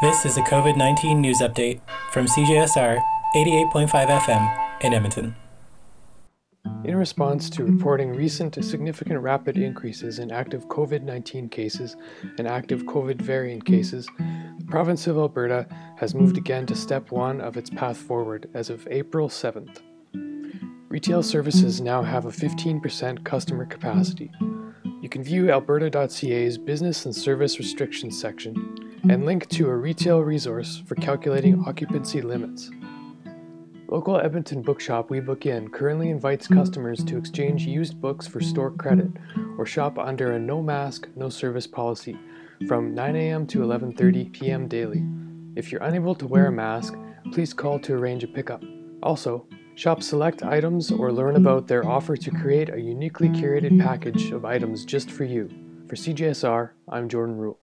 This is a COVID 19 news update from CJSR 88.5 FM in Edmonton. In response to reporting recent significant rapid increases in active COVID 19 cases and active COVID variant cases, the province of Alberta has moved again to step one of its path forward as of April 7th. Retail services now have a 15% customer capacity. You can view alberta.ca's business and service restrictions section and link to a retail resource for calculating occupancy limits. Local Edmonton bookshop Wee Book Inn currently invites customers to exchange used books for store credit or shop under a no mask, no service policy from 9 a.m. to 11:30 p.m. daily. If you're unable to wear a mask, please call to arrange a pickup. Also, shop select items or learn about their offer to create a uniquely curated package of items just for you. For CJSR, I'm Jordan Rule.